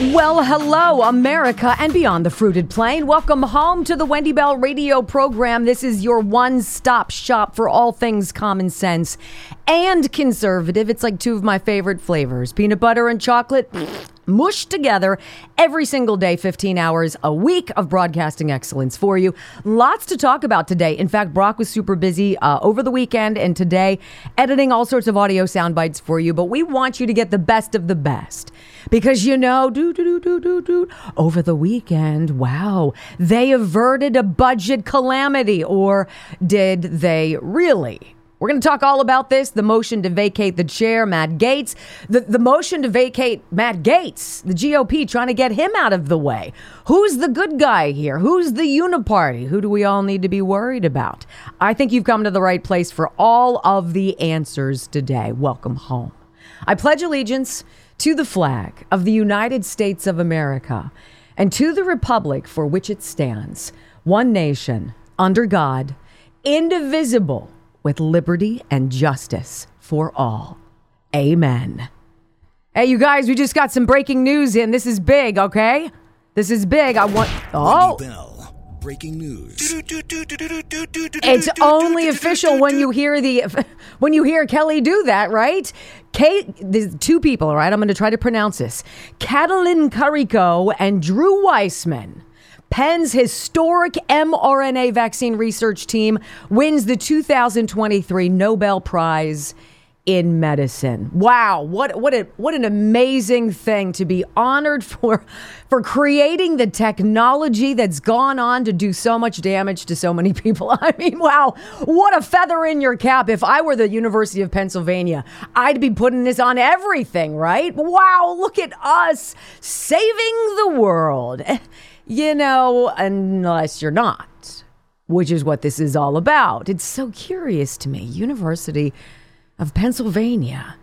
Well, hello, America and beyond the fruited plain. Welcome home to the Wendy Bell radio program. This is your one stop shop for all things common sense and conservative. It's like two of my favorite flavors peanut butter and chocolate. Mushed together every single day, 15 hours a week of broadcasting excellence for you. Lots to talk about today. In fact, Brock was super busy uh, over the weekend and today, editing all sorts of audio sound bites for you. But we want you to get the best of the best because you know, do do do do do do. Over the weekend, wow, they averted a budget calamity, or did they really? We're going to talk all about this the motion to vacate the chair, Matt Gaetz, the, the motion to vacate Matt Gaetz, the GOP trying to get him out of the way. Who's the good guy here? Who's the uniparty? Who do we all need to be worried about? I think you've come to the right place for all of the answers today. Welcome home. I pledge allegiance to the flag of the United States of America and to the republic for which it stands, one nation, under God, indivisible, with liberty and justice for all. Amen. Hey, you guys, we just got some breaking news in. This is big, okay? This is big. I want. Oh. Bell, breaking news. It's only official when you hear the when you hear Kelly do that, right? Kate, there's two people, all right? I'm going to try to pronounce this. Katalin Karikó and Drew Weissman. Penn's historic mRNA vaccine research team wins the 2023 Nobel Prize in medicine. Wow, what what a what an amazing thing to be honored for for creating the technology that's gone on to do so much damage to so many people. I mean, wow, what a feather in your cap. If I were the University of Pennsylvania, I'd be putting this on everything, right? Wow, look at us saving the world. You know, unless you're not, which is what this is all about. It's so curious to me. University of Pennsylvania.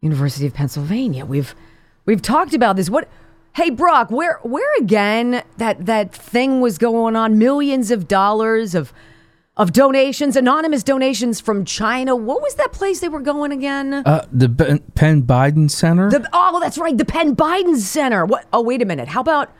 University of Pennsylvania. We've we've talked about this. What Hey Brock, where where again that that thing was going on millions of dollars of of donations, anonymous donations from China. What was that place they were going again? Uh, the Ben- Penn Biden Center. The, oh, that's right, the Penn Biden Center. What? Oh, wait a minute. How about?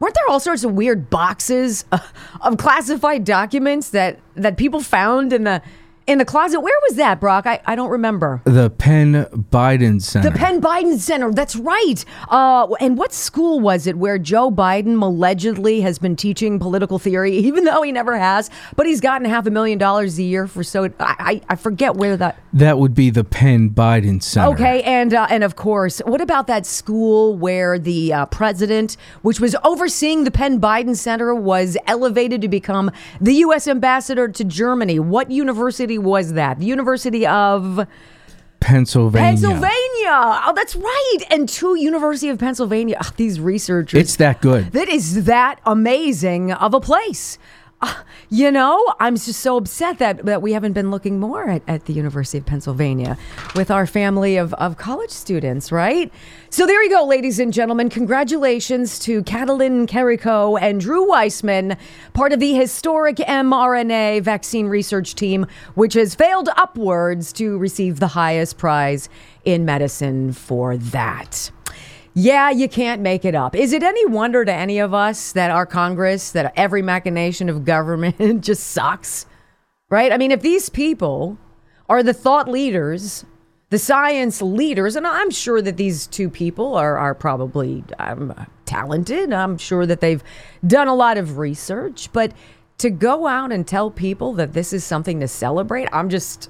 Weren't there all sorts of weird boxes uh, of classified documents that that people found in the in the closet? Where was that, Brock? I, I don't remember. the Penn Biden Center. The Penn Biden Center. That's right. Uh, and what school was it where Joe Biden allegedly has been teaching political theory, even though he never has? But he's gotten half a million dollars a year for so. I, I, forget where that. that would be the Penn Biden Center. Okay, and uh, and of course, what about that school where the uh, president, which was overseeing the Penn Biden Center, was elevated to become the U.S. ambassador to Germany? What university was that? The University of Pennsylvania. Pennsylvania. Oh, that's right. And to University of Pennsylvania. Ah, these researchers. It's that good. That is that amazing of a place. You know, I'm just so upset that, that we haven't been looking more at, at the University of Pennsylvania with our family of, of college students, right? So there you go, ladies and gentlemen. Congratulations to Katalin Karikó and Drew Weissman, part of the historic mRNA vaccine research team, which has failed upwards to receive the highest prize in medicine for that. Yeah, you can't make it up. Is it any wonder to any of us that our Congress, that every machination of government just sucks? Right? I mean, if these people are the thought leaders, the science leaders, and I'm sure that these two people are, are probably um, talented, I'm sure that they've done a lot of research, but to go out and tell people that this is something to celebrate, I'm just,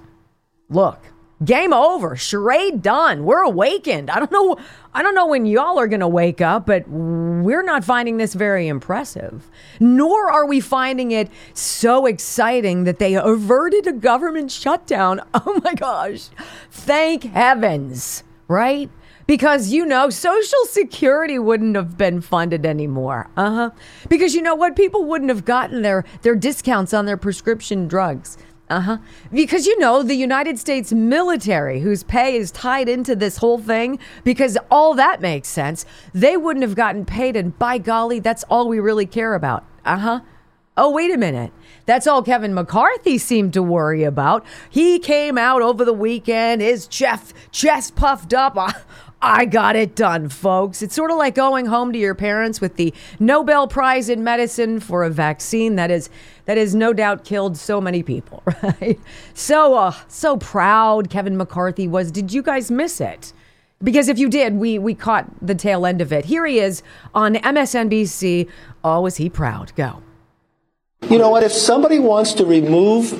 look, Game over. Charade done. We're awakened. I don't know I don't know when y'all are going to wake up, but we're not finding this very impressive. Nor are we finding it so exciting that they averted a government shutdown. Oh my gosh. Thank heavens, right? Because you know, Social Security wouldn't have been funded anymore. Uh huh. Because you know what? People wouldn't have gotten their, their discounts on their prescription drugs. Uh huh. Because you know, the United States military, whose pay is tied into this whole thing, because all that makes sense, they wouldn't have gotten paid. And by golly, that's all we really care about. Uh huh. Oh, wait a minute. That's all Kevin McCarthy seemed to worry about. He came out over the weekend, his chest, chest puffed up. I got it done, folks. It's sort of like going home to your parents with the Nobel Prize in medicine for a vaccine that is that has no doubt killed so many people, right? So uh, so proud Kevin McCarthy was. Did you guys miss it? Because if you did, we we caught the tail end of it. Here he is on MSNBC. Oh, was he proud? Go. You know what? If somebody wants to remove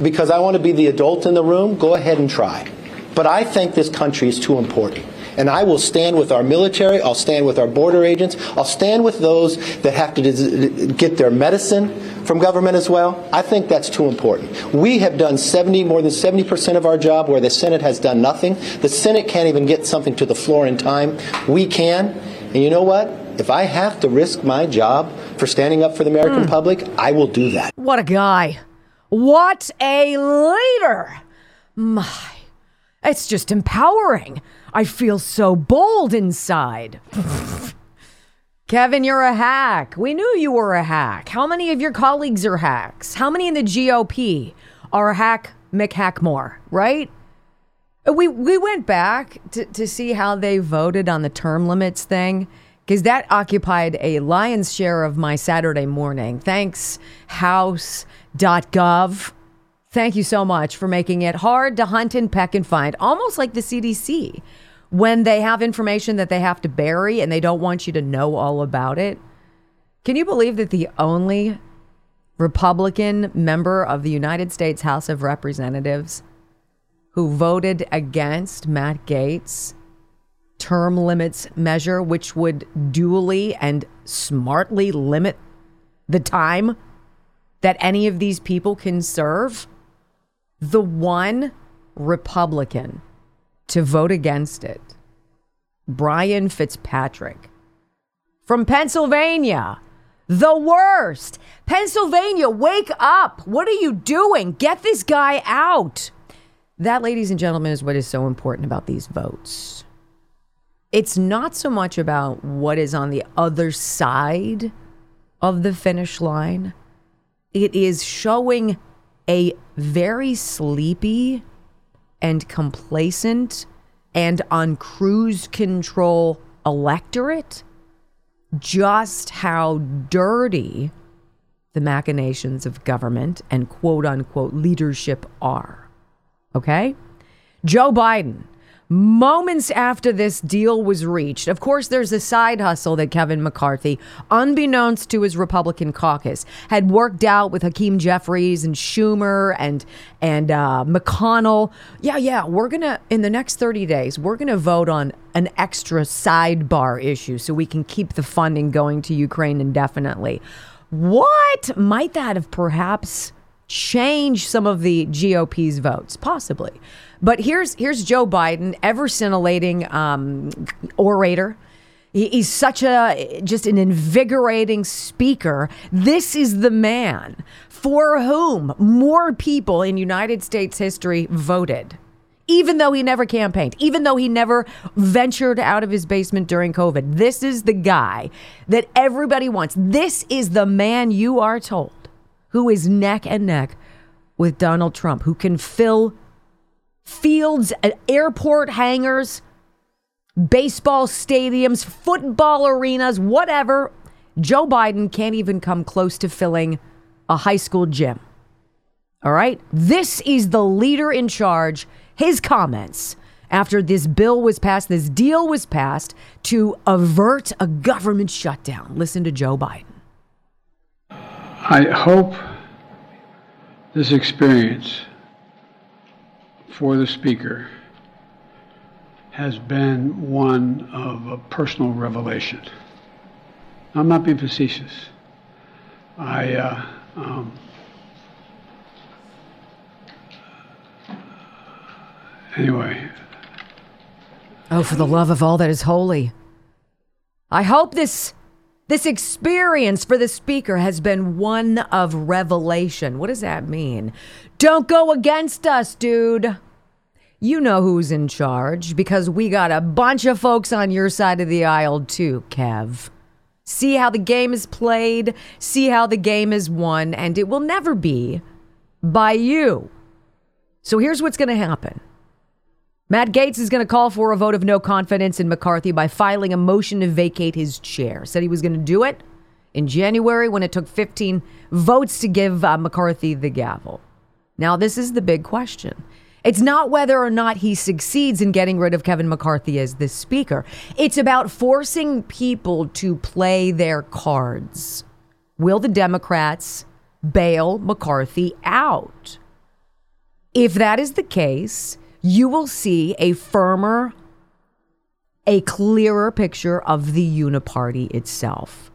because I want to be the adult in the room, go ahead and try. But I think this country is too important. And I will stand with our military. I'll stand with our border agents. I'll stand with those that have to get their medicine from government as well. I think that's too important. We have done 70, more than 70% of our job where the Senate has done nothing. The Senate can't even get something to the floor in time. We can. And you know what? If I have to risk my job for standing up for the American mm. public, I will do that. What a guy. What a leader. My, it's just empowering. I feel so bold inside. Kevin, you're a hack. We knew you were a hack. How many of your colleagues are hacks? How many in the GOP are a hack McHackmore, right? Uh, we we went back to, to see how they voted on the term limits thing because that occupied a lion's share of my Saturday morning. Thanks, House.gov. Thank you so much for making it hard to hunt and peck and find, almost like the CDC when they have information that they have to bury and they don't want you to know all about it. Can you believe that the only Republican member of the United States House of Representatives who voted against Matt Gaetz' term limits measure, which would duly and smartly limit the time that any of these people can serve? The one Republican to vote against it. Brian Fitzpatrick from Pennsylvania. The worst. Pennsylvania, wake up. What are you doing? Get this guy out. That, ladies and gentlemen, is what is so important about these votes. It's not so much about what is on the other side of the finish line, it is showing a very sleepy and complacent and on cruise control electorate just how dirty the machinations of government and quote unquote leadership are. Okay? Joe Biden moments after this deal was reached. Of course, there's a side hustle that Kevin McCarthy, unbeknownst to his Republican caucus, had worked out with Hakeem Jeffries and Schumer and and uh, McConnell. Yeah, yeah, we're gonna in the next 30 days, we're gonna vote on an extra sidebar issue so we can keep the funding going to Ukraine indefinitely. What might that have perhaps changed some of the GOP's votes? Possibly. But here's here's Joe Biden, ever scintillating um, orator, He- He's such a just an invigorating speaker. This is the man for whom more people in United States history voted. Even though he never campaigned, even though he never ventured out of his basement during COVID, this is the guy that everybody wants. This is the man you are told who is neck and neck with Donald Trump, who can fill fields, uh, airport hangars, baseball stadiums, football arenas, whatever. Joe Biden can't even come close to filling a high school gym. All right? This is the leader in charge. His comments after this bill was passed, this deal was passed to avert a government shutdown. Listen to Joe Biden. I hope this experience for the speaker has been one of a personal revelation. I'm not being facetious. I, uh, um, anyway, Oh, for the love of all that is holy. I hope this this experience for the speaker has been one of revelation. What does that mean? Don't go against us, dude. You know who's in charge because we got a bunch of folks on your side of the aisle too, Kev. See how the game is played, see how the game is won, and it will never be by you. So here's what's going to happen. Matt Gaetz is going to call for a vote of no confidence in McCarthy by filing a motion to vacate his chair. Said he was going to do it in January when it took 15 votes to give uh, McCarthy the gavel. Now, this is the big question. It's not whether or not he succeeds in getting rid of Kevin McCarthy as the speaker. It's about forcing people to play their cards. Will the Democrats bail McCarthy out? If that is the case, you will see a firmer, a clearer picture of the uniparty itself.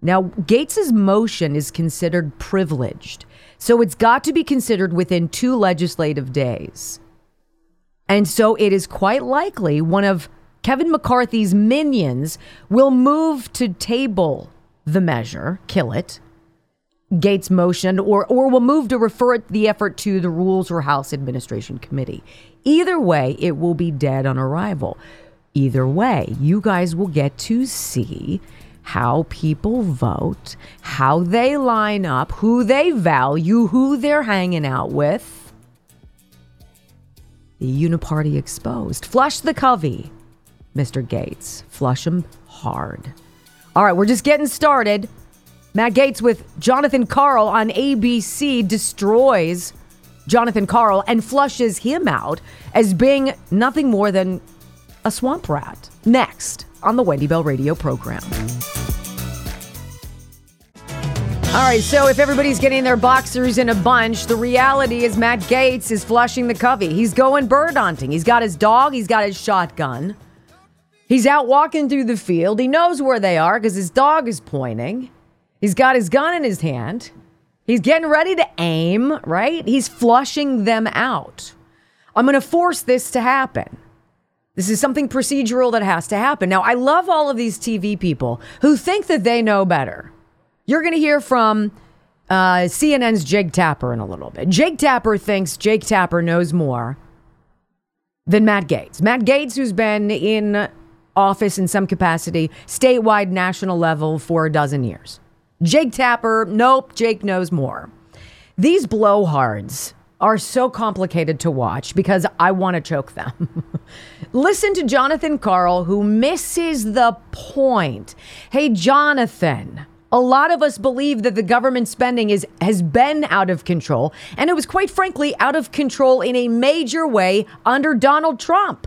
Now, Gaetz's motion is considered privileged, so it's got to be considered within two legislative days. And so it is quite likely one of Kevin McCarthy's minions will move to table the measure, kill it, Gaetz motion or or will move to refer it, the effort to the Rules or House Administration Committee. Either way, it will be dead on arrival. Either way, you guys will get to see how people vote, how they line up, who they value, who they're hanging out with. The Uniparty exposed. Flush the covey, Mr. Gaetz. Flush them hard. All right, we're just getting started. Matt Gaetz with Jonathan Karl on ABC destroys Jonathan Karl and flushes him out as being nothing more than a swamp rat. Next on the Wendy Bell radio program. All right, so if everybody's getting their boxers in a bunch, the reality is Matt Gaetz is flushing the covey. He's going bird hunting. He's got his dog, he's got his shotgun. He's out walking through the field. He knows where they are because his dog is pointing. He's got his gun in his hand. He's getting ready to aim, right? He's flushing them out. I'm going to force this to happen. This is something procedural that has to happen. Now, I love all of these TV people who think that they know better. You're going to hear from uh, CNN's Jake Tapper in a little bit. Jake Tapper thinks Jake Tapper knows more than Matt Gaetz. Matt Gaetz, who's been in office in some capacity, statewide, national level for a dozen years. Jake Tapper, nope, Jake knows more. These blowhards are so complicated to watch because I want to choke them. Listen to Jonathan Karl, who misses the point. Hey, Jonathan. A lot of us believe that the government spending is has been out of control, and it was quite frankly out of control in a major way under Donald Trump.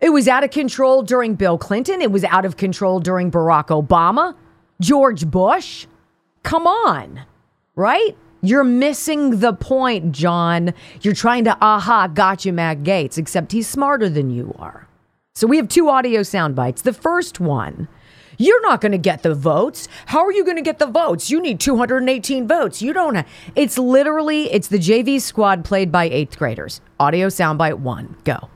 It was out of control during Bill Clinton, it was out of control during Barack Obama. George Bush? Come on, right? You're missing the point, John. You're trying to aha, gotcha, Matt Gaetz, except he's smarter than you are. So we have two audio sound bites. The first one, you're not going to get the votes. How are you going to get the votes? You need 218 votes. You don't. It's literally it's the JV squad played by eighth graders. Audio soundbite one, go.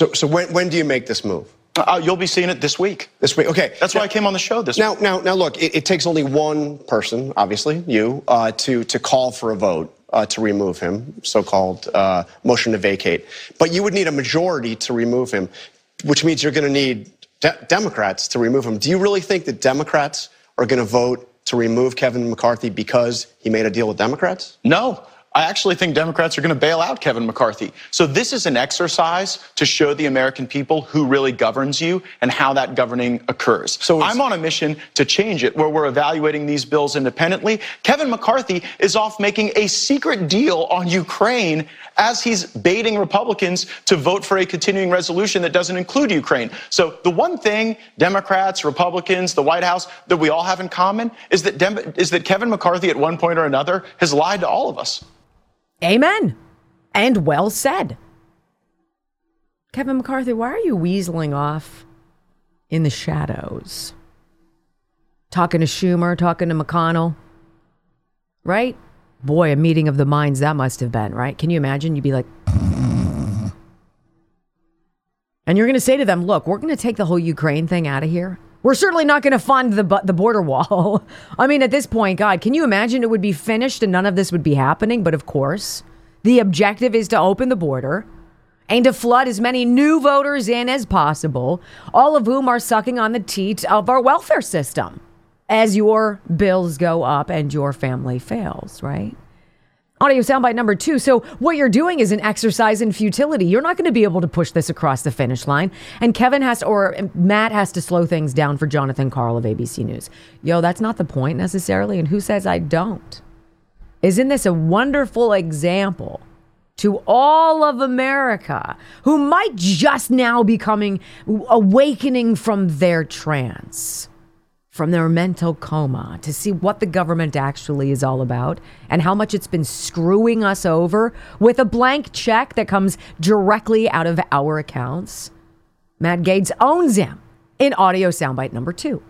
So, so when, when do you make this move? Uh, you'll be seeing it this week. This week, okay. That's why I came on the show this now, week. Now, now, look, it, it takes only one person, obviously you, uh, to to call for a vote uh, to remove him, so-called uh, motion to vacate. But you would need a majority to remove him, which means you're going to need de- Democrats to remove him. Do you really think that Democrats are going to vote to remove Kevin McCarthy because he made a deal with Democrats? No. I actually think Democrats are going to bail out Kevin McCarthy. So this is an exercise to show the American people who really governs you and how that governing occurs. So I'm on a mission to change it where we're evaluating these bills independently. Kevin McCarthy is off making a secret deal on Ukraine as he's baiting Republicans to vote for a continuing resolution that doesn't include Ukraine. So the one thing Democrats, Republicans, the White House that we all have in common is that Dem- is that Kevin McCarthy at one point or another has lied to all of us. Amen. And well said. Kevin McCarthy, why are you weaseling off in the shadows? Talking to Schumer, talking to McConnell, right? Boy, a meeting of the minds that must have been, right? Can you imagine? You'd be like, and you're going to say to them, look, we're going to take the whole Ukraine thing out of here. We're certainly not going to fund the the border wall. I mean, at this point, God, can you imagine it would be finished and none of this would be happening? But of course, the objective is to open the border and to flood as many new voters in as possible, all of whom are sucking on the teat of our welfare system as your bills go up and your family fails, right? Audio soundbite number two. So, what you're doing is an exercise in futility. You're not going to be able to push this across the finish line. And Kevin has to, or Matt has to slow things down for Jonathan Karl of ABC News. Yo, that's not the point necessarily. And who says I don't? Isn't this a wonderful example to all of America who might just now be coming, awakening from their trance? From their mental coma to see what the government actually is all about and how much it's been screwing us over with a blank check that comes directly out of our accounts. Matt Gaetz owns him in audio soundbite number two.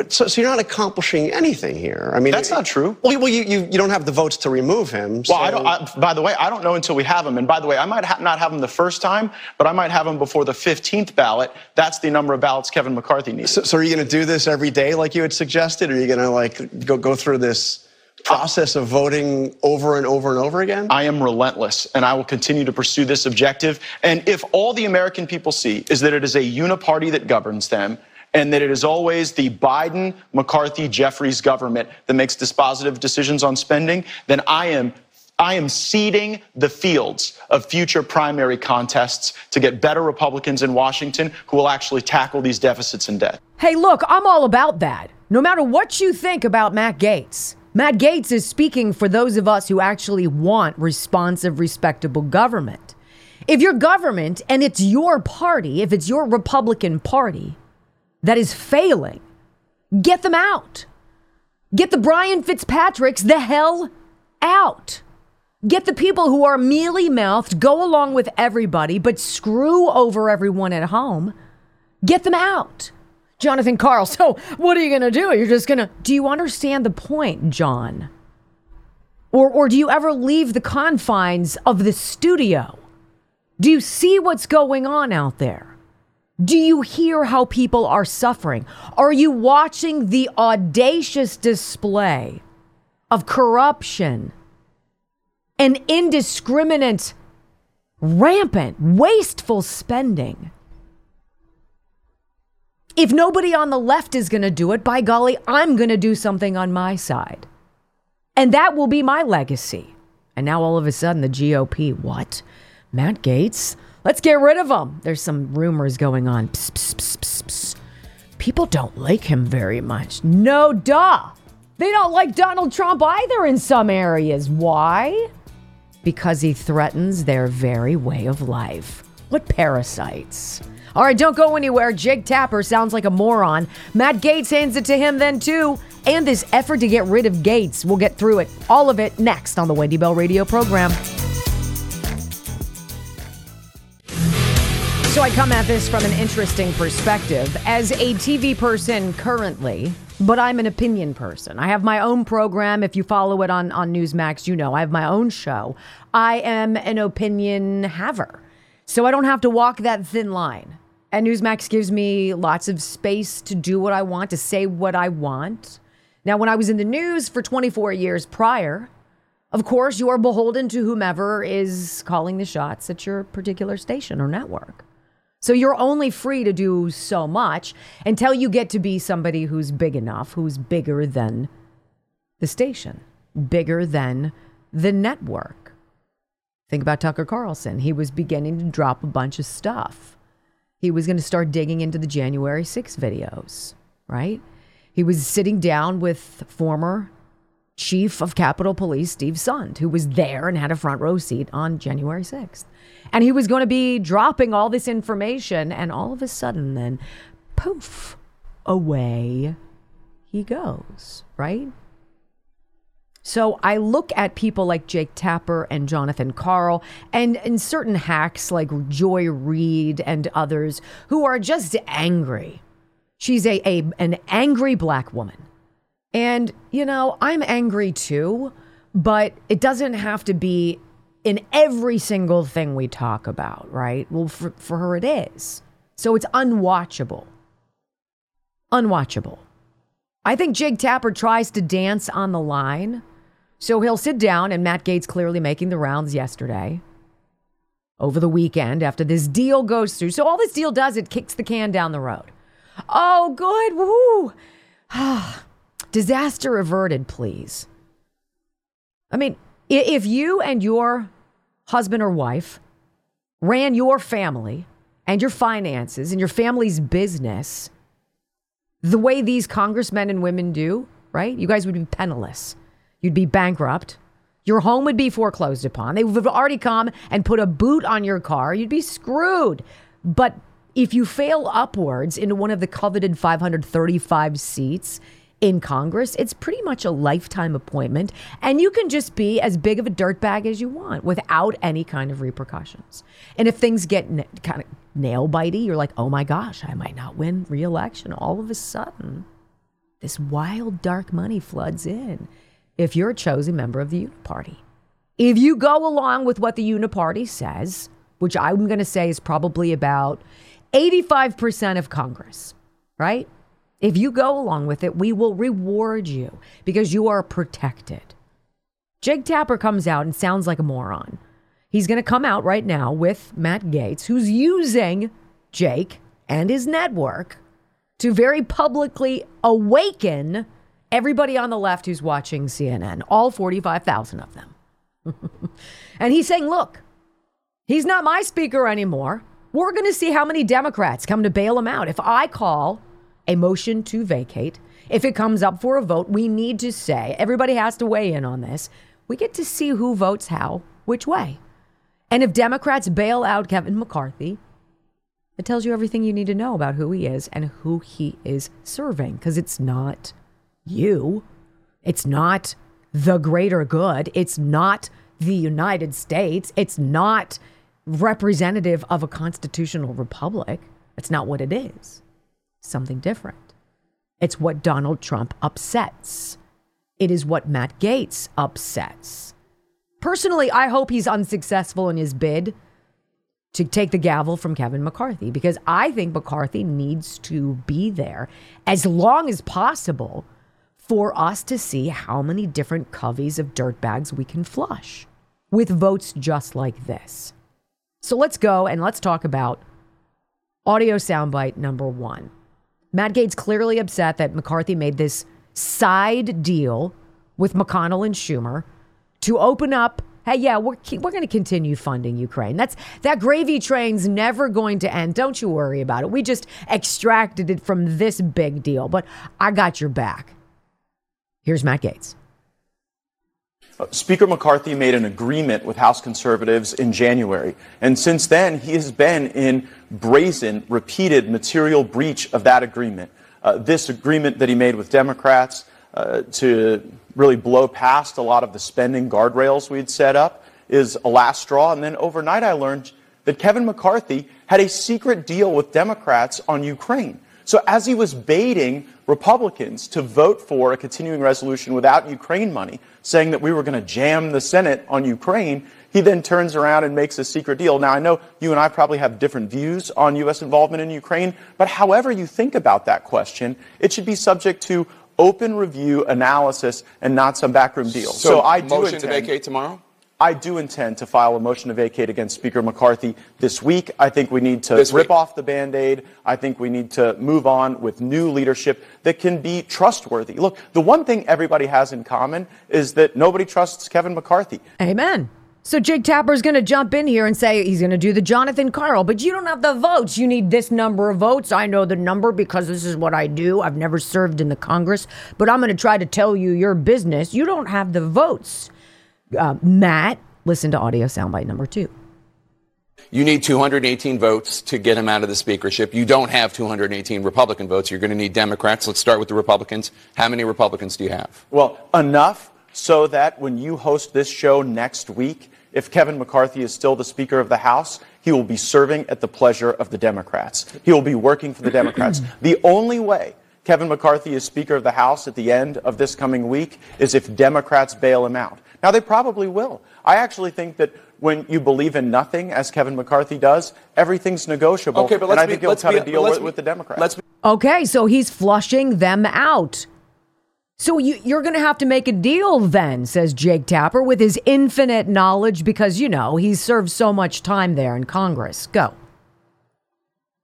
But so, so you're not accomplishing anything here. I mean, That's not true. Well, well you, you, you don't have the votes to remove him. Well, I don't. I, by the way, I don't know until we have him. And by the way, I might ha- not have him the first time, but I might have him before the 15th ballot. That's the number of ballots Kevin McCarthy needs. So, so are you going to do this every day like you had suggested? Or are you going to like go, go through this process of voting over and over and over again? I am relentless and I will continue to pursue this objective. And if all the American people see is that it is a uniparty that governs them, and that it is always the Biden, McCarthy, Jeffries government that makes dispositive decisions on spending, then I am I am seeding the fields of future primary contests to get better Republicans in Washington who will actually tackle these deficits and debt. Hey, look, I'm all about that. No matter what you think about Matt Gaetz, Matt Gaetz is speaking for those of us who actually want responsive, respectable government. If your government and it's your party, if it's your Republican Party that is failing, get them out. Get the Brian Fitzpatricks the hell out. Get the people who are mealy mouthed, go along with everybody, but screw over everyone at home. Get them out. Jonathan Karl. So, what are you going to do? You're just going to. Do you understand the point, John? Or, or do you ever leave the confines of the studio? Do you see what's going on out there? Do you hear how people are suffering? Are you watching the audacious display of corruption and indiscriminate, rampant, wasteful spending? If nobody on the left is going to do it, by golly, I'm going to do something on my side. And that will be my legacy. And now all of a sudden, the GOP, what? Matt Gaetz? Let's get rid of him. There's some rumors going on. Psst, psst, psst. People don't like him very much. No, duh. They don't like Donald Trump either in some areas. Why? Because he threatens their very way of life. What parasites? All right, don't go anywhere. Jake Tapper sounds like a moron. Matt Gaetz hands it to him then, too. And this effort to get rid of Gaetz. We'll get through it. All of it next on the Wendy Bell Radio program. So I come at this from an interesting perspective. As a TV person currently, but I'm an opinion person. I have my own program. If you follow it on, on Newsmax, you know I have my own show. I am an opinion haver. So I don't have to walk that thin line. And Newsmax gives me lots of space to do what I want, to say what I want. Now, when I was in the news for 24 years prior, of course, you are beholden to whomever is calling the shots at your particular station or network. So you're only free to do so much until you get to be somebody who's big enough, who's bigger than the station, bigger than the network. Think about Tucker Carlson. He was beginning to drop a bunch of stuff. He was going to start digging into the January 6 videos, right? He was sitting down with former chief of Capitol Police, Steve Sund, who was there and had a front row seat on January 6th. And he was going to be dropping all this information, and all of a sudden, then, poof, away he goes, right? So I look at people like Jake Tapper and Jonathan Karl and, and certain hacks like Joy Reid and others who are just angry. She's a, a an angry black woman. And, you know, I'm angry too, but it doesn't have to be in every single thing we talk about, right? Well, for, for her, it is. So it's unwatchable. Unwatchable. I think Jake Tapper tries to dance on the line. So he'll sit down, and Matt Gaetz clearly making the rounds yesterday over the weekend after this deal goes through. So all this deal does, it kicks the can down the road. Oh, good. Woo. Disaster averted, please. I mean, if you and your husband or wife ran your family and your finances and your family's business the way these congressmen and women do, right? You guys would be penniless. You'd be bankrupt. Your home would be foreclosed upon. They would have already come and put a boot on your car. You'd be screwed. But if you fail upwards into one of the coveted 535 seats, in Congress, it's pretty much a lifetime appointment. And you can just be as big of a dirtbag as you want without any kind of repercussions. And if things get n- kind of nail bitey, you're like, oh my gosh, I might not win reelection. All of a sudden, this wild dark money floods in if you're a chosen member of the Uniparty. If you go along with what the Uniparty says, which I'm going to say is probably about 85% of Congress, right? If you go along with it, we will reward you because you are protected. Jake Tapper comes out and sounds like a moron. He's going to come out right now with Matt Gaetz, who's using Jake and his network to very publicly awaken everybody on the left who's watching CNN, all 45,000 of them. and he's saying, look, he's not my speaker anymore. We're going to see how many Democrats come to bail him out. If I call a motion to vacate. If it comes up for a vote, we need to say, everybody has to weigh in on this. We get to see who votes how, which way. And if Democrats bail out Kevin McCarthy, it tells you everything you need to know about who he is and who he is serving because it's not you. It's not the greater good. It's not the United States. It's not representative of a constitutional republic. That's not what it is something different. It's what Donald Trump upsets. It is what Matt Gaetz upsets. Personally, I hope he's unsuccessful in his bid to take the gavel from Kevin McCarthy because I think McCarthy needs to be there as long as possible for us to see how many different coveys of dirtbags we can flush with votes just like this. So let's go and let's talk about audio soundbite number one. Matt Gaetz clearly upset that McCarthy made this side deal with McConnell and Schumer to open up. Hey, yeah, we're we're going to continue funding Ukraine. That's that gravy train's never going to end. Don't you worry about it. We just extracted it from this big deal, but I got your back. Here's Matt Gaetz. Speaker McCarthy made an agreement with House conservatives in January. And since then, he has been in brazen, repeated material breach of that agreement. Uh, this agreement that he made with Democrats uh, to really blow past a lot of the spending guardrails we'd set up is a last straw. And then overnight, I learned that Kevin McCarthy had a secret deal with Democrats on Ukraine. So as he was baiting Republicans to vote for a continuing resolution without Ukraine money, saying that we were going to jam the Senate on Ukraine, he then turns around and makes a secret deal. Now, I know you and I probably have different views on U.S. involvement in Ukraine, but however you think about that question, it should be subject to open review, analysis, and not some backroom deal. So, So, I do motion intend, to vacate tomorrow. I do intend to file a motion to vacate against Speaker McCarthy this week. I think we need to This rip week. off the band-aid. I think we need to move on with new leadership that can be trustworthy. Look, the one thing everybody has in common is that nobody trusts Kevin McCarthy. Amen. So Jake Tapper's going to jump in here and say he's going to do the Jonathan Karl, but you don't have the votes. You need this number of votes. I know the number because this is what I do. I've never served in the Congress, but I'm going to try to tell you your business. You don't have the votes. Uh, Matt, listen to audio soundbite number two. You need 218 votes to get him out of the speakership. You don't have 218 Republican votes. You're going to need Democrats. Let's start with the Republicans. How many Republicans do you have? Well, enough so that when you host this show next week, if Kevin McCarthy is still the Speaker of the House, he will be serving at the pleasure of the Democrats. He will be working for the Democrats. the only way Kevin McCarthy is Speaker of the House at the end of this coming week is if Democrats bail him out. Now, they probably will. I actually think that when you believe in nothing, as Kevin McCarthy does, everything's negotiable. Okay, but let's I be- he'll let's cut be- a deal let's with, be- with the Democrats. Let's be Okay, so he's flushing them out. So you, you're going to have to make a deal then, says Jake Tapper, with his infinite knowledge because, you know, he's served so much time there in Congress. Go.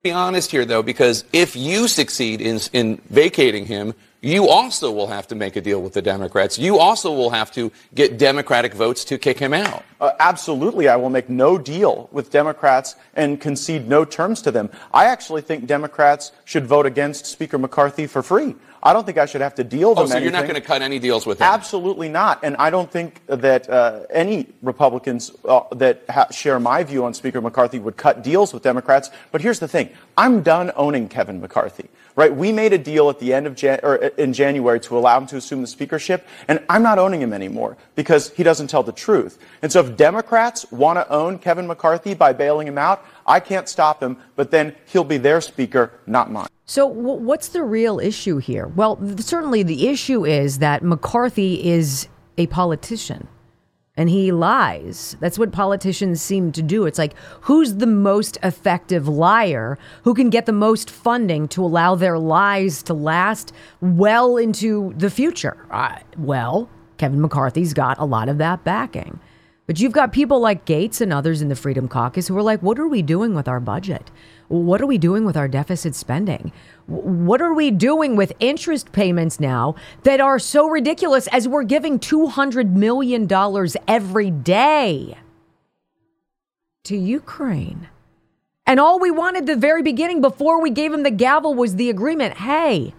be honest here, though, because if you succeed in, in vacating him, you also will have to make a deal with the Democrats. You also will have to get Democratic votes to kick him out. Uh, absolutely, I will make no deal with Democrats and concede no terms to them. I actually think Democrats should vote against Speaker McCarthy for free. I don't think I should have to deal them Oh, so you're not going to cut any deals with him? Absolutely not. And I don't think that uh, any Republicans uh, that ha- share my view on Speaker McCarthy would cut deals with Democrats. But here's the thing I'm done owning Kevin McCarthy. Right? We made a deal at the end of Jan- or uh, in January to allow him to assume the speakership, and I'm not owning him anymore because he doesn't tell the truth. And so if Democrats want to own Kevin McCarthy by bailing him out, I can't stop him, but then he'll be their speaker, not mine. So, w- what's the real issue here? Well, th- certainly the issue is that McCarthy is a politician and he lies. That's what politicians seem to do. It's like, who's the most effective liar who can get the most funding to allow their lies to last well into the future? Uh, well, Kevin McCarthy's got a lot of that backing. But you've got people like Gaetz and others in the Freedom Caucus who are like, what are we doing with our budget? What are we doing with our deficit spending? What are we doing with interest payments now that are so ridiculous as we're giving $200 million every day to Ukraine? And all we wanted the very beginning before we gave him the gavel was the agreement hey,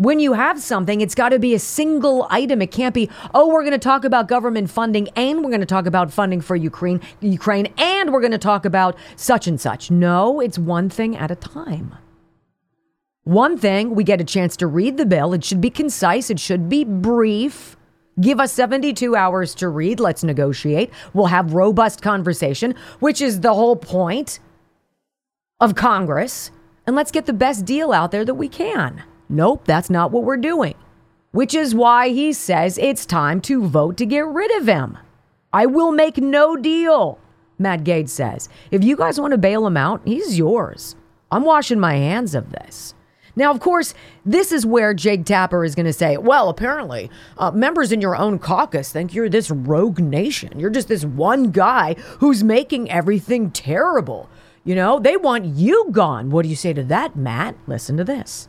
when you have something, it's got to be a single item. It can't be, oh, we're going to talk about government funding and we're going to talk about funding for Ukraine, Ukraine, and we're going to talk about such and such. No, it's one thing at a time. One thing, we get a chance to read the bill. It should be concise, it should be brief. Give us 72 hours to read. Let's negotiate. We'll have robust conversation, which is the whole point of Congress. And let's get the best deal out there that we can. Nope, that's not what we're doing. Which is why he says it's time to vote to get rid of him. I will make no deal, Matt Gaetz says. If you guys want to bail him out, he's yours. I'm washing my hands of this. Now, of course, this is where Jake Tapper is going to say, well, apparently, uh, members in your own caucus think you're this rogue nation. You're just this one guy who's making everything terrible. You know, they want you gone. What do you say to that, Matt? Listen to this.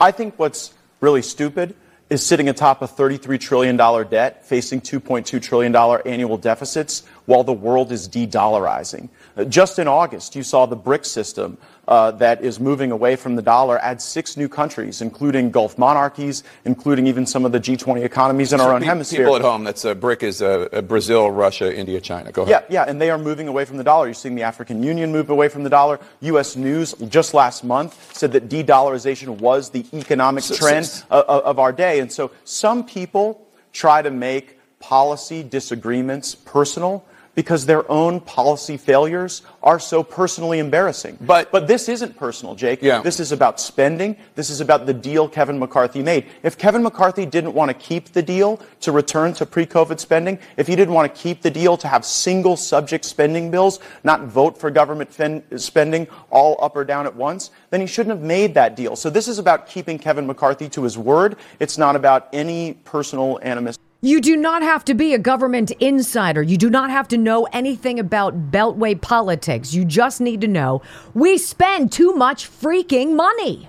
I think what's really stupid is sitting atop a $33 trillion debt, facing $2.2 trillion annual deficits while the world is de dollarizing. Uh, Just in August, you saw the BRIC system uh, that is moving away from the dollar add six new countries, including Gulf monarchies, including even some of the G20 economies in our own Pe- hemisphere. People at home, that's uh, BRIC is uh, Brazil, Russia, India, China. Go ahead. Yeah, yeah, and they are moving away from the dollar. You're seeing the African Union move away from the dollar. U.S. News just last month said that de-dollarization was the economic So- so- trend o- o- of our day. And so some people try to make policy disagreements personal because their own policy failures are so personally embarrassing. But but this isn't personal, Jake. Yeah. This is about spending. This is about the deal Kevin McCarthy made. If Kevin McCarthy didn't want to keep the deal to return to pre-COVID spending, if he didn't want to keep the deal to have single subject spending bills, not vote for government fen- spending all up or down at once, then he shouldn't have made that deal. So this is about keeping Kevin McCarthy to his word. It's not about any personal animus. You do not have to be a government insider. You do not have to know anything about Beltway politics. You just need to know we spend too much freaking money.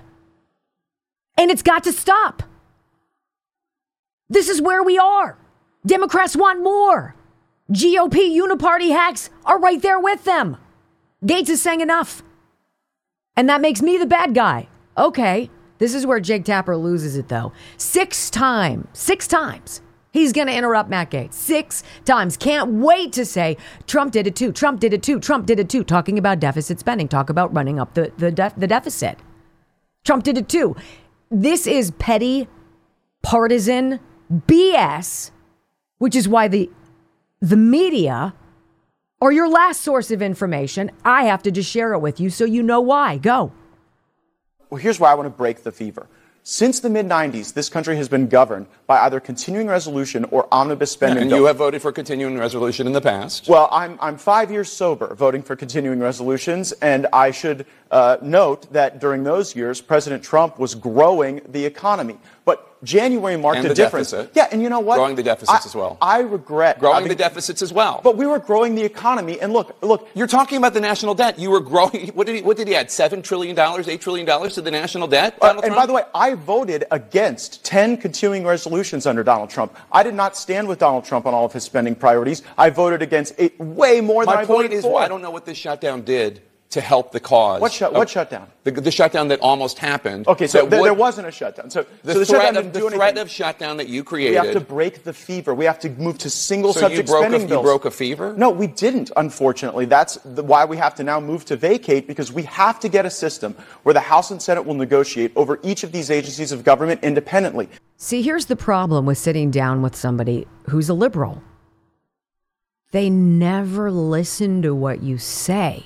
And it's got to stop. This is where we are. Democrats want more. GOP uniparty hacks are right there with them. Gaetz is saying enough. And that makes me the bad guy. Okay. This is where Jake Tapper loses it, though. Six times, six times, he's going to interrupt Matt Gaetz. Six times. Can't wait to say Trump did it too. Trump did it too. Trump did it too. Talking about deficit spending. Talk about running up the, the, def- the deficit. Trump did it too. This is petty, partisan BS, which is why the the media are your last source of information. I have to just share it with you so you know why. Go. Well, here's why I want to break the fever. Since the mid 90s, this country has been governed by either continuing resolution or omnibus spending. and you have voted for continuing resolution in the past. Well, I'm, I'm five years sober voting for continuing resolutions, and I should uh, note that during those years, President Trump was growing the economy. But January marked And a the difference. deficit. Yeah, and you know what? Growing the deficits I- as well. I regret Growing I the deficits as well. But we were growing the economy, and look, look. You're talking about the national debt. You were growing. What did he? What did he add? Seven trillion dollars, eight trillion dollars to the national debt. Uh, and Trump? by the way, I voted against 10 continuing resolutions under Donald Trump. I did not stand with Donald Trump on all of his spending priorities. I voted against eight, way more than My point is, for. I don't know what this shutdown did to help the cause. What shut- of- what shutdown? The, the shutdown that almost happened. Okay, so that there, would- there wasn't a shutdown. So the, so the threat shutdown of didn't the do threat anything. of shutdown that you created. We have to break the fever. We have to move to single So you subject broke a- spending you broke a fever? No, we didn't. Unfortunately, that's the, why we have to now move to vacate because we have to get a system where the House and Senate will negotiate over each of these agencies of government independently. See, here's the problem with sitting down with somebody who's a liberal. They never listen to what you say.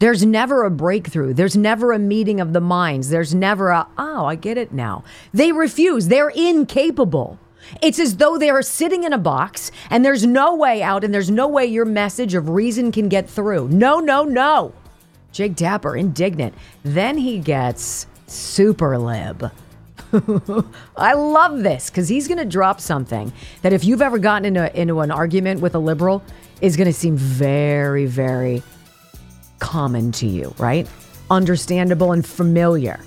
There's never a breakthrough. There's never a meeting of the minds. There's never a, oh, I get it now. They refuse. They're incapable. It's as though they're sitting in a box and there's no way out and there's no way your message of reason can get through. No, no, no. Jake Tapper, indignant. Then he gets super lib. I love this because he's going to drop something that if you've ever gotten into, into an argument with a liberal is going to seem very, very common to you, right? Understandable and familiar.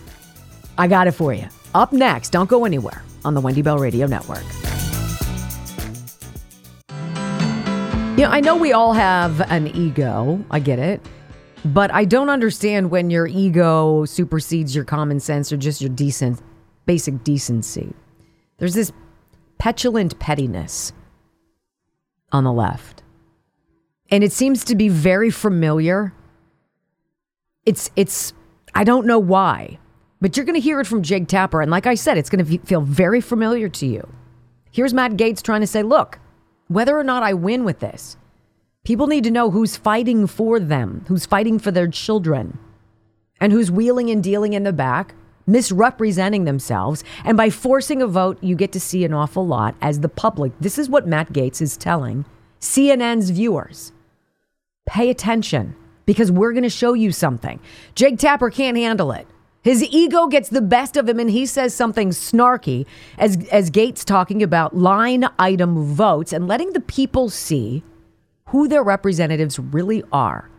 I got it for you. Up next, don't go anywhere on the Wendy Bell Radio Network. You know, I know we all have an ego. I get it. But I don't understand when your ego supersedes your common sense or just your decent, basic decency. There's this petulant pettiness on the left. And it seems to be very familiar. It's, it's, I don't know why, but you're going to hear it from Jake Tapper. And like I said, it's going to feel very familiar to you. Here's Matt Gaetz trying to say, look, whether or not I win with this, people need to know who's fighting for them, who's fighting for their children, and who's wheeling and dealing in the back, misrepresenting themselves. And by forcing a vote, you get to see an awful lot as the public. This is what Matt Gaetz is telling CNN's viewers. Pay attention because we're going to show you something. Jake Tapper can't handle it. His ego gets the best of him and he says something snarky as, as Gaetz talking about line item votes and letting the people see who their representatives really are.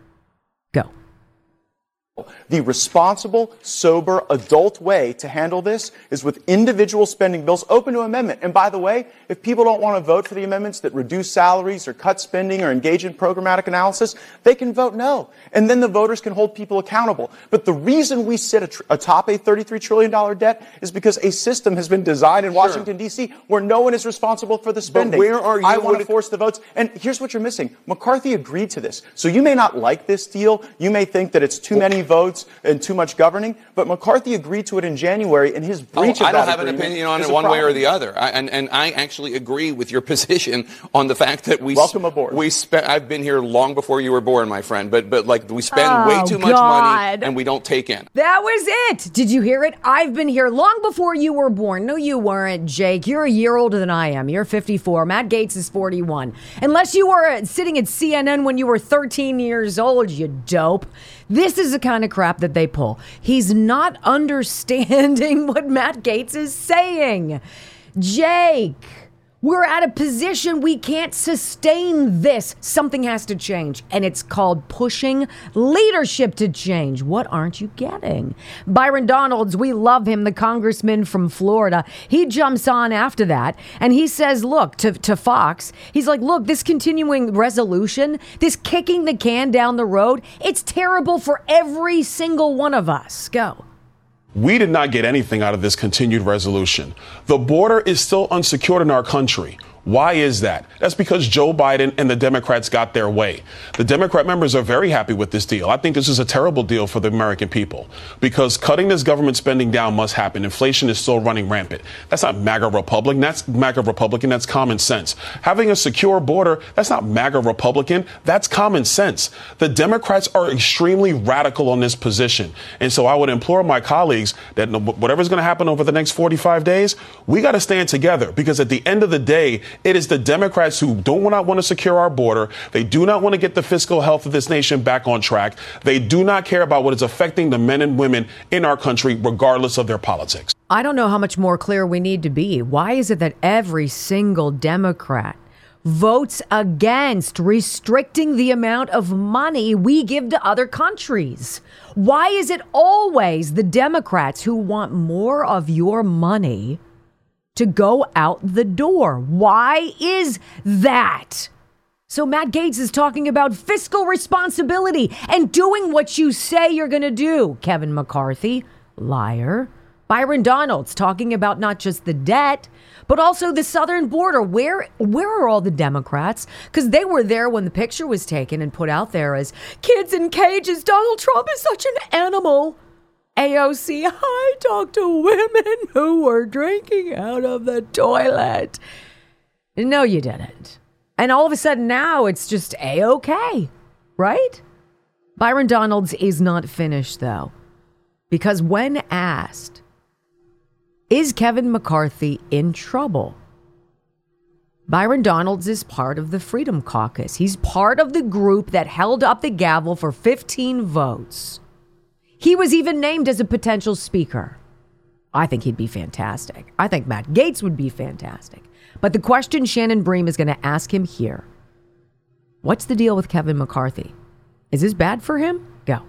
The responsible, sober, adult way to handle this is with individual spending bills open to amendment. And by the way, if people don't want to vote for the amendments that reduce salaries or cut spending or engage in programmatic analysis, they can vote no. And then the voters can hold people accountable. But the reason we sit atop a $33 trillion debt is because a system has been designed in Washington, D.C., where no one is responsible for the spending. But where are you I want to force the votes. And here's what you're missing. McCarthy agreed to this. So you may not like this deal. You may think that it's too many votes and too much governing. But McCarthy agreed to it in January, and his breach oh, of I don't that have an opinion on it one way or the other. I, and, and I actually agree with your position on the fact that we Welcome aboard. We spent. I've been here long before you were born, my friend. But but like we spend Oh, way too much money and we don't take in. That was it. Did you hear it? I've been here long before you were born. No, you weren't, Jake. You're a year older than I am. You're 54. Matt Gaetz is 41. Unless you were uh, sitting at CNN when you were 13 years old, you dope. This is the kind of crap that they pull. He's not understanding what Matt Gaetz is saying. Jake. We're at a position we can't sustain this. Something has to change. And it's called pushing leadership to change. What aren't you getting? Byron Donalds, we love him, the congressman from Florida. He jumps on after that and he says, look, to, to Fox, he's like, look, this continuing resolution, this kicking the can down the road, it's terrible for every single one of us. Go. We did not get anything out of this continued resolution. The border is still unsecured in our country. Why is that? That's because Joe Biden and the Democrats got their way. The Democrat members are very happy with this deal. I think this is a terrible deal for the American people because cutting this government spending down must happen. Inflation is still running rampant. That's not MAGA Republican. That's MAGA Republican. That's common sense. Having a secure border, that's not MAGA Republican. That's common sense. The Democrats are extremely radical on this position. And so I would implore my colleagues that whatever's going to happen over the next 45 days, we got to stand together because at the end of the day, it is the Democrats who don't want to secure our border. They do not want to get the fiscal health of this nation back on track. They do not care about what is affecting the men and women in our country, regardless of their politics. I don't know how much more clear we need to be. Why is it that every single Democrat votes against restricting the amount of money we give to other countries? Why is it always the Democrats who want more of your money to go out the door? Why is that? So Matt Gaetz is talking about fiscal responsibility and doing what you say you're going to do. Kevin McCarthy, liar. Byron Donalds talking about not just the debt, but also the southern border. Where where are all the Democrats? Because they were there when the picture was taken and put out there as kids in cages. Donald Trump is such an animal. AOC, I talked to women who were drinking out of the toilet. No, you didn't. And all of a sudden now it's just A OK, right? Byron Donalds is not finished though. Because when asked, is Kevin McCarthy in trouble? Byron Donalds is part of the Freedom Caucus. He's part of the group that held up the gavel for 15 votes. He was even named as a potential speaker. I think he'd be fantastic. I think Matt Gaetz would be fantastic. But the question Shannon Bream is going to ask him here what's the deal with Kevin McCarthy? Is this bad for him? Go.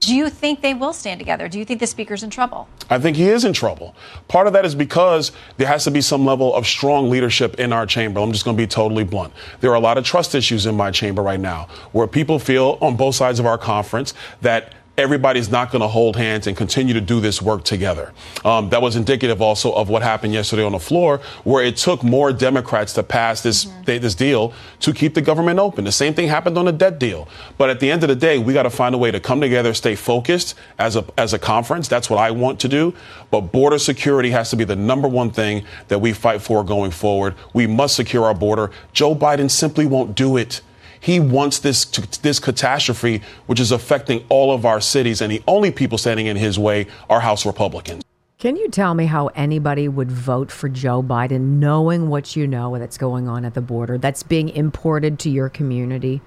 Do you think they will stand together? Do you think the speaker's in trouble? I think he is in trouble. Part of that is because there has to be some level of strong leadership in our chamber. I'm just going to be totally blunt. There are a lot of trust issues in my chamber right now where people feel on both sides of our conference that everybody's not going to hold hands and continue to do this work together. Um, that was indicative also of what happened yesterday on the floor, where it took more Democrats to pass this this deal to keep the government open. The same thing happened on the debt deal. But at the end of the day, we got to find a way to come together, stay focused as a as a conference. That's what I want to do. But border security has to be the number one thing that we fight for going forward. We must secure our border. Joe Biden simply won't do it. He wants this this catastrophe, which is affecting all of our cities, and the only people standing in his way are House Republicans. Can you tell me how anybody would vote for Joe Biden knowing what you know that's going on at the border that's being imported to your community?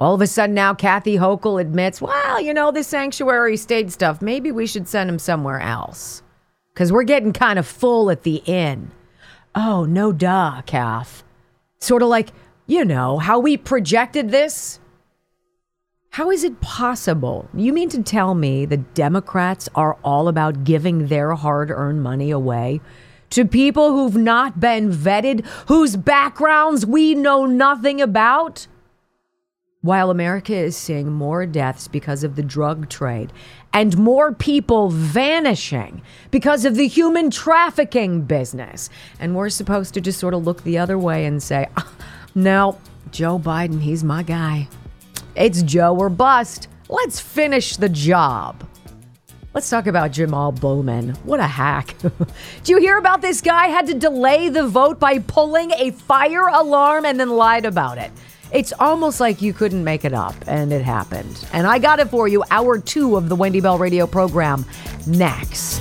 All of a sudden now Kathy Hochul admits, well, you know, the sanctuary state stuff, maybe we should send him somewhere else. Because we're getting kind of full at the inn. Oh, no duh, Kath. Sort of like, you know, how we projected this. How is it possible? You mean to tell me the Democrats are all about giving their hard earned money away to people who've not been vetted, whose backgrounds we know nothing about? While America is seeing more deaths because of the drug trade and more people vanishing because of the human trafficking business. And we're supposed to just sort of look the other way and say, "Ah, no, Joe Biden, he's my guy. It's Joe or bust. Let's finish the job. Let's talk about Jamal Bowman. What a hack. Do you hear about this guy had to delay the vote by pulling a fire alarm and then lied about it? It's almost like you couldn't make it up, and it happened. And I got it for you, hour two of the Wendy Bell radio program next.